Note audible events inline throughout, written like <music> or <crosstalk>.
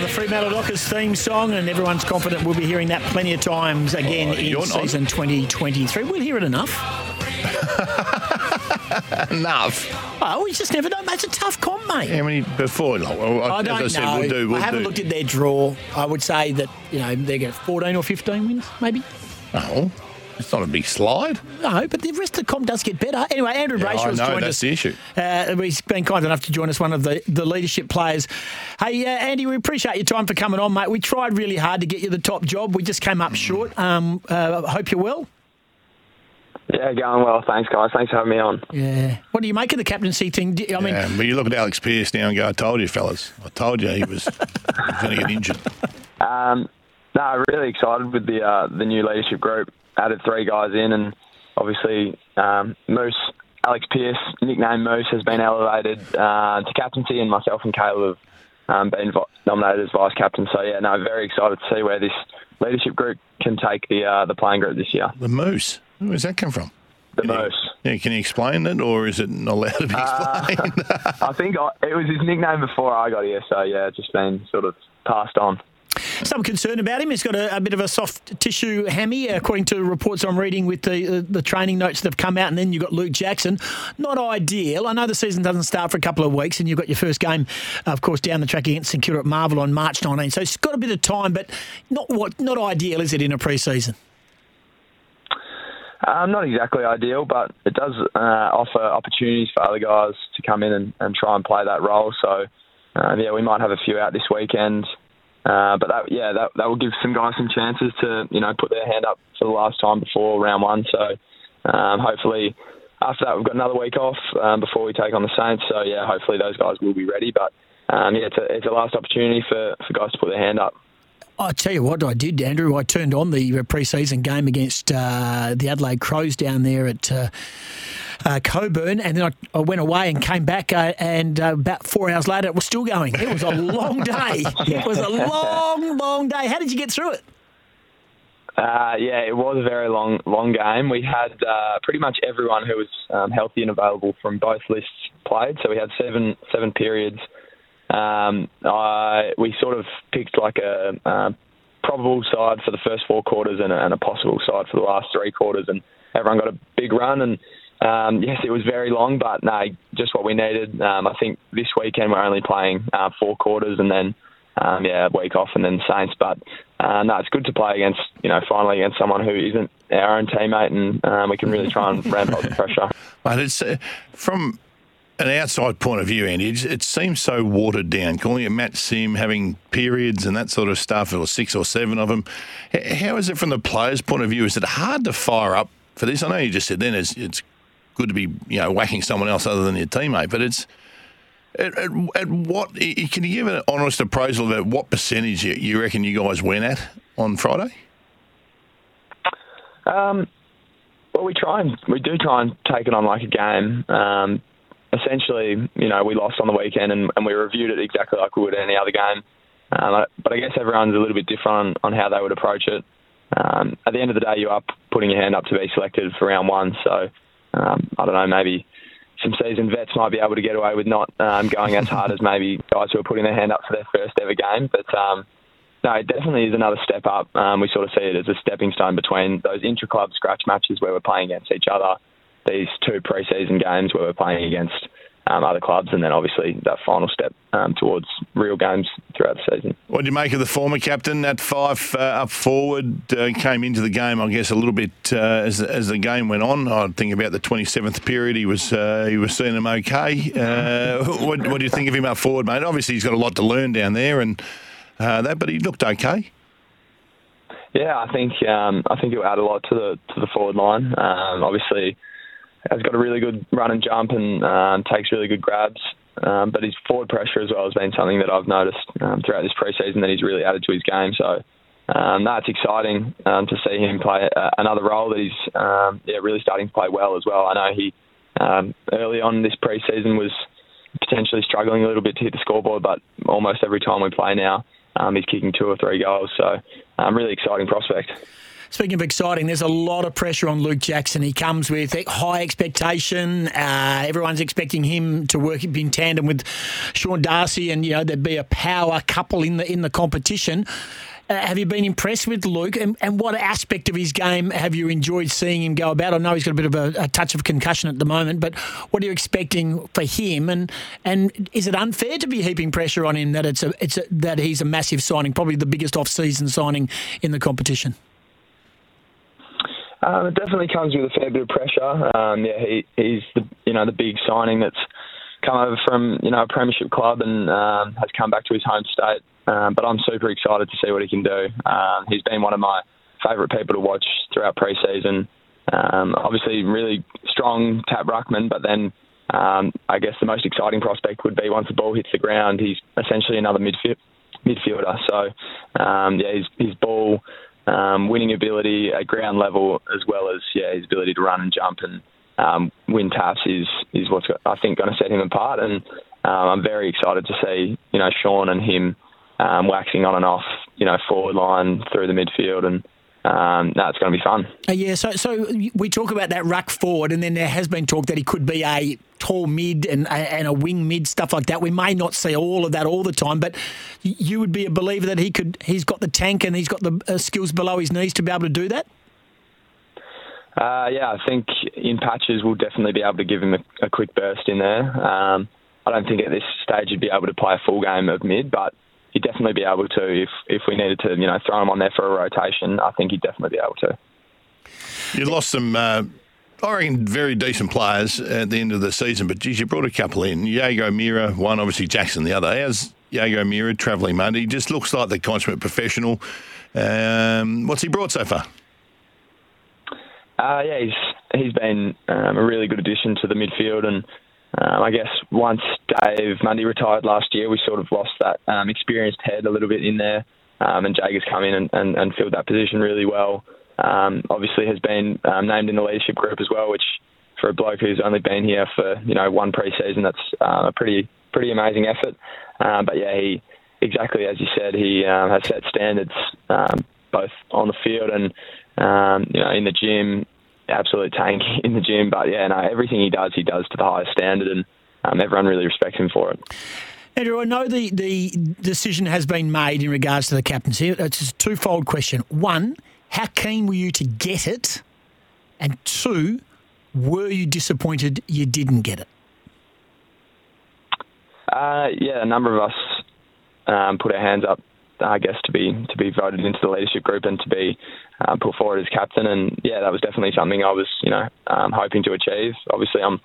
The Fremantle Dockers theme song, and everyone's confident we'll be hearing that plenty of times again Oh, in season 2023. We'll hear it enough. <laughs> Enough. Oh, we just never know. It's a tough comp, mate. How many before? Like, well, I as don't I said, know. we'll do. We'll I haven't do. looked at their draw. I would say that you know they get 14 or 15 wins, maybe. Oh, it's not a big slide. No, but the rest of the comp does get better. Anyway, Andrew Yeah, I Brayshaw's know, joined that's us. the issue. Uh, he's been kind enough to join us, one of the, the leadership players. Hey, uh, Andy, we appreciate your time for coming on, mate. We tried really hard to get you the top job. We just came up short. Um, uh, hope you're well. Yeah, going well. Thanks, guys. Thanks for having me on. Yeah. What do you make of the captaincy thing? Do- I mean, Yeah, but you look at Alex Pearce now and go, I told you, fellas. I told you he was, <laughs> going to get injured. Um, no, really excited with the uh, the new leadership group. Added three guys in, and obviously um, Moose, Alex Pearce, nickname Moose, has been elevated uh, to captaincy, and myself and Caleb have um, been vi- nominated as vice captain. So yeah, no, very excited to see where this leadership group can take the uh, the playing group this year. The Moose. Where's that come from? The Moose. Yeah, can you explain it, or is it not allowed to be Uh, explained? <laughs> I think I, it was his nickname before I got here, so yeah, it's just been sort of passed on. Some concern about him. He's got a, a bit of a soft tissue hammy, according to reports I'm reading with the uh, the training notes that have come out. And then you've got Luke Jackson. Not ideal. I know the season doesn't start for a couple of weeks, and you've got your first game, of course, down the track against St Kilda at Marvel on March 19. So it's got a bit of time, but not what not ideal, is it, in a pre-season? Um, not exactly ideal, but it does uh, offer opportunities for other guys to come in and, and try and play that role. So, uh, yeah, we might have a few out this weekend. Uh, but that, yeah, that, that will give some guys some chances to, you know, put their hand up for the last time before round one. So, um, hopefully, after that, we've got another week off um, before we take on the Saints. So, yeah, hopefully those guys will be ready. But um, yeah, it's a, it's a last opportunity for, for guys to put their hand up. I tell you what, I did, Andrew. I turned on the pre-season game against uh, the Adelaide Crows down there at uh, uh, Cockburn, and then I, I went away and came back, uh, and uh, about four hours later, it was still going. It was a long day. <laughs> It was a long, long day. How did you get through it? Uh, yeah, it was a very long, long game. We had uh, pretty much everyone who was um, healthy and available from both lists played. So we had seven seven periods. Um, I, we sort of picked like a, uh probable side for the first four quarters and a, and a possible side for the last three quarters, and everyone got a big run. And um, yes, it was very long, but no, just what we needed. Um, I think this weekend we're only playing uh, four quarters, and then um, yeah, week off and then Saints. But uh, no, it's good to play against, you know, finally against someone who isn't our own teammate, and um, we can really try and ramp up the pressure. <laughs> But it's uh, from an outside point of view, Andy. It, it seems so watered down. Calling it match sim, having periods and that sort of stuff, or six or seven of them. How is it from the players' point of view? Is it hard to fire up for this? I know you just said then it's, it's good to be you know whacking someone else other than your teammate, but it's. At, at, at what can you give an honest appraisal about what percentage you, reckon you guys went at on Friday? Um, well, we try and we do try and take it on like a game. Um, essentially, you know, we lost on the weekend and, and we reviewed it exactly like we would any other game. Um, but I guess everyone's a little bit different on, on how they would approach it. Um, at the end of the day, you are putting your hand up to be selected for round one. So um, I don't know, maybe some seasoned vets might be able to get away with not um, going as hard as maybe guys who are putting their hand up for their first ever game. But um, no, it definitely is another step up. Um, we sort of see it as a stepping stone between those intra-club scratch matches where we're playing against each other, these two pre-season games where we're playing against um, other clubs, and then obviously that final step um, towards real games throughout the season. What do you make of the former captain? That five uh, up forward uh, came into the game, I guess, a little bit uh, as, as the game went on. I think about the 27th period, he was uh, he was seeing him okay. Uh, <laughs> what, what do you think of him up forward, mate? Obviously, he's got a lot to learn down there, and uh, that, but he looked okay. Yeah, I think um, I think it will add a lot to the to the forward line. Um, obviously, has got a really good run and jump and um, takes really good grabs. Um, but his forward pressure as well has been something that I've noticed um, throughout this preseason that he's really added to his game. So um, that's exciting um, to see him play uh, another role that he's um, yeah really starting to play well as well. I know he um, early on this preseason was potentially struggling a little bit to hit the scoreboard, but almost every time we play now, he's kicking two or three goals. So, um, really exciting prospect. Speaking of exciting, there's a lot of pressure on Luke Jackson. He comes with high expectation. Uh, everyone's expecting him to work in tandem with Sean Darcy, and you know there'd be a power couple in the in the competition. Uh, have you been impressed with Luke, and, and, what aspect of his game have you enjoyed seeing him go about? I know he's got a bit of a, a, touch of concussion at the moment, but what are you expecting for him? And and is it unfair to be heaping pressure on him that it's a it's a, that he's a massive signing, probably the biggest off-season signing in the competition? Um, it definitely comes with a fair bit of pressure. Um, yeah, he, he's the you know the big signing that's come over from you know a premiership club and um, has come back to his home state. Um, but I'm super excited to see what he can do. Um, he's been one of my favourite people to watch throughout pre-season. Um, obviously, really strong tap ruckman, but then um, I guess the most exciting prospect would be once the ball hits the ground, he's essentially another midfield, midfielder. So, um, yeah, his, his ball um, winning ability at ground level, as well as yeah his ability to run and jump and um, win taps is is what's I think going to set him apart. And um, I'm very excited to see you know Sean and him um, waxing on and off you know forward line through the midfield and. Um, no, it's going to be fun. Uh, yeah, so so we talk about that ruck forward, and then there has been talk that he could be a tall mid and and a wing mid stuff like that. We may not see all of that all the time, but you would be a believer that he could. He's got the tank and he's got the uh, skills below his knees to be able to do that. Uh, yeah, I think in patches we'll definitely be able to give him a, a quick burst in there. Um, I don't think at this stage he'd be able to play a full game of mid, but he'd definitely be able to if if we needed to, you know, throw him on there for a rotation. I think he'd definitely be able to. You lost some uh, I reckon very decent players at the end of the season, but geez, you brought a couple in. Jaeger O'Meara, one, obviously Jackson, the other. How's Jaeger O'Meara travelling, mate? He just looks like the consummate professional. Um, what's he brought so far? Uh, yeah, he's he's been um, a really good addition to the midfield, and um, I guess once Dave Mundy retired last year, we sort of lost that um, experienced head a little bit in there, um, and has come in and, and, and filled that position really well um, obviously has been um, named in the leadership group as well, which for a bloke who's only been here for you know one pre-season, that's uh, a pretty pretty amazing effort. Um, but yeah, he exactly as you said, he has set standards both on the field and you know in the gym. Absolute tank <laughs> in the gym, but yeah, no, everything he does, he does to the highest standard, and um, everyone really respects him for it. Andrew, I know the, the decision has been made in regards to the captaincy. It's a twofold question. One, how keen were you to get it? And two, were you disappointed you didn't get it? Uh, yeah, a number of us um, put our hands up, I guess, to be to be voted into the leadership group and to be um, put forward as captain. And yeah, that was definitely something I was, you know, um, hoping to achieve. Obviously, I'm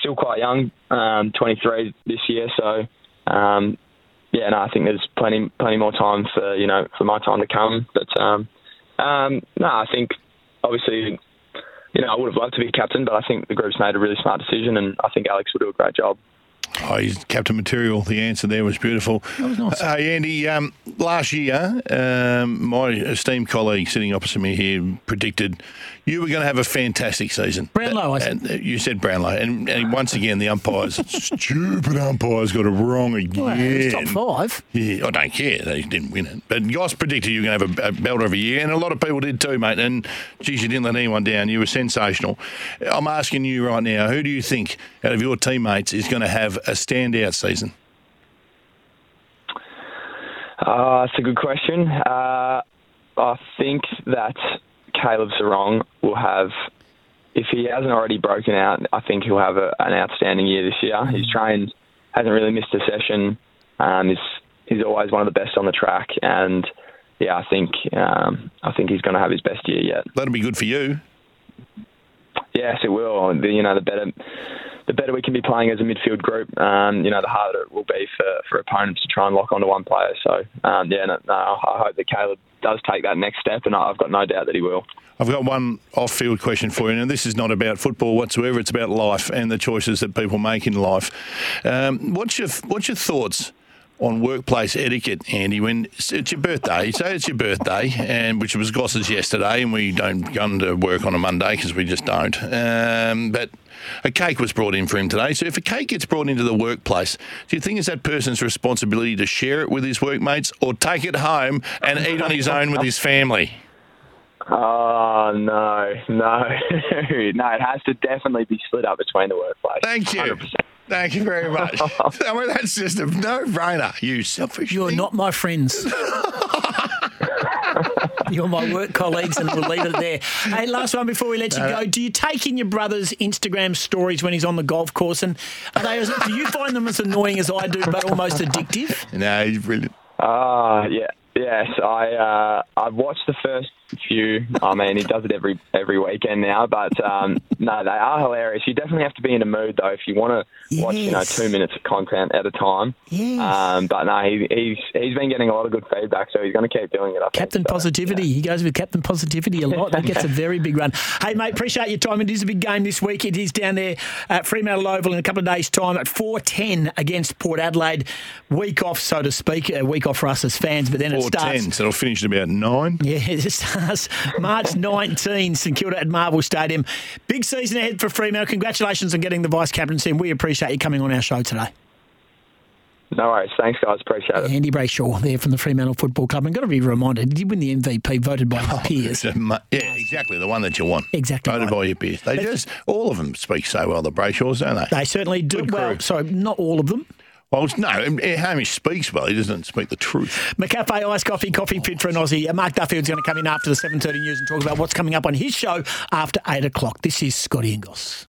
still quite young, um, 23 this year, so um, yeah, no, I think there's plenty plenty more time for you know for my time to come. But um, um, no, I think obviously, you know, I would have loved to be captain, but I think the group's made a really smart decision, and I think Alex will do a great job. Oh, he's captain material. The answer there was beautiful. That was nice. Uh, Andy, um, last year, um, my esteemed colleague sitting opposite me here predicted you were going to have a fantastic season. Brownlow, I said. And uh, you said Brownlow. And, and once again, the umpires, <laughs> stupid umpires, got it wrong again. Well, top five. Yeah, I don't care. They didn't win it. But Goss predicted you were going to have a, a belter of a year, and a lot of people did too, mate. And, geez, you didn't let anyone down. You were sensational. I'm asking you right now, who do you think out of your teammates is going to have a standout season? Uh, that's a good question. Uh, I think that Caleb Serong will have, if he hasn't already broken out, I think he'll have a, an outstanding year this year. He's trained, hasn't really missed a session. Um, he's, he's always one of the best on the track, and yeah, I think um, I think he's going to have his best year yet. That'll be good for you. Yes, it will. You know, the better the better we can be playing as a midfield group, um, you know, the harder it will be for, for opponents to try and lock onto one player. So, um, yeah, no, no, I hope that Caleb does take that next step, and I've got no doubt that he will. I've got one off-field question for you, and this is not about football whatsoever. It's about life and the choices that people make in life. Um, what's your What's your thoughts on workplace etiquette, Andy? When it's your birthday, say it's your birthday, and which was Goss's yesterday, and we don't come to work on a Monday because we just don't. Um, but a cake was brought in for him today. So if a cake gets brought into the workplace, do you think it's that person's responsibility to share it with his workmates, or take it home and eat on his own with his family? Oh no, no, <laughs> no! It has to definitely be split up between the workplace. Thank you. 100%. Thank you very much. <laughs> <laughs> I mean, that's just a no-brainer. You selfish. You're thing. not my friends. <laughs> You're my work colleagues, and we'll leave it there. Hey, last one before we let you go. Do you take in your brother's Instagram stories when he's on the golf course? And are they, do you find them as annoying as I do, but almost addictive? No, he's brilliant. Ah, yeah, yes. I uh, I've watched the first few. I mean, he does it every every weekend now. But um, no, they are hilarious. You definitely have to be in a mood though if you want to watch, you know, two minutes of content at a time. Yes. Um, but no, he, he's he's been getting a lot of good feedback, so he's going to keep doing it. I think. Captain So, Positivity. He goes with Captain Positivity a lot. That gets a very big run. Hey, mate, appreciate your time. It is a big game this week. It is down there at Fremantle Oval in a couple of days' time at 4.10 against Port Adelaide. Week off, so to speak. A week off for us as fans, but then it starts. ten, so it'll finish at about nine. <laughs> Yeah, it starts March 19, St Kilda at Marvel Stadium. Big season ahead for Fremantle. Congratulations on getting the vice captaincy, and we appreciate you coming on our show today. No worries. Thanks, guys. Appreciate it. Andy Brayshaw there from the Fremantle Football Club. And got to be reminded, he did win the MVP, voted by his oh, peers. So, yeah, exactly the one that you want. Exactly Voted right. by your peers. They just all of them speak so well. The Brayshaws, don't they? They certainly do. Good Well, crew. sorry, not all of them. Well, no, Hamish speaks well. He doesn't speak the truth. McCafe Ice Coffee, Coffee Fit for an Aussie. Uh, Mark Duffield's going to come in after the 7.30 news and talk about what's coming up on his show after 8 o'clock. This is Scotty Goss.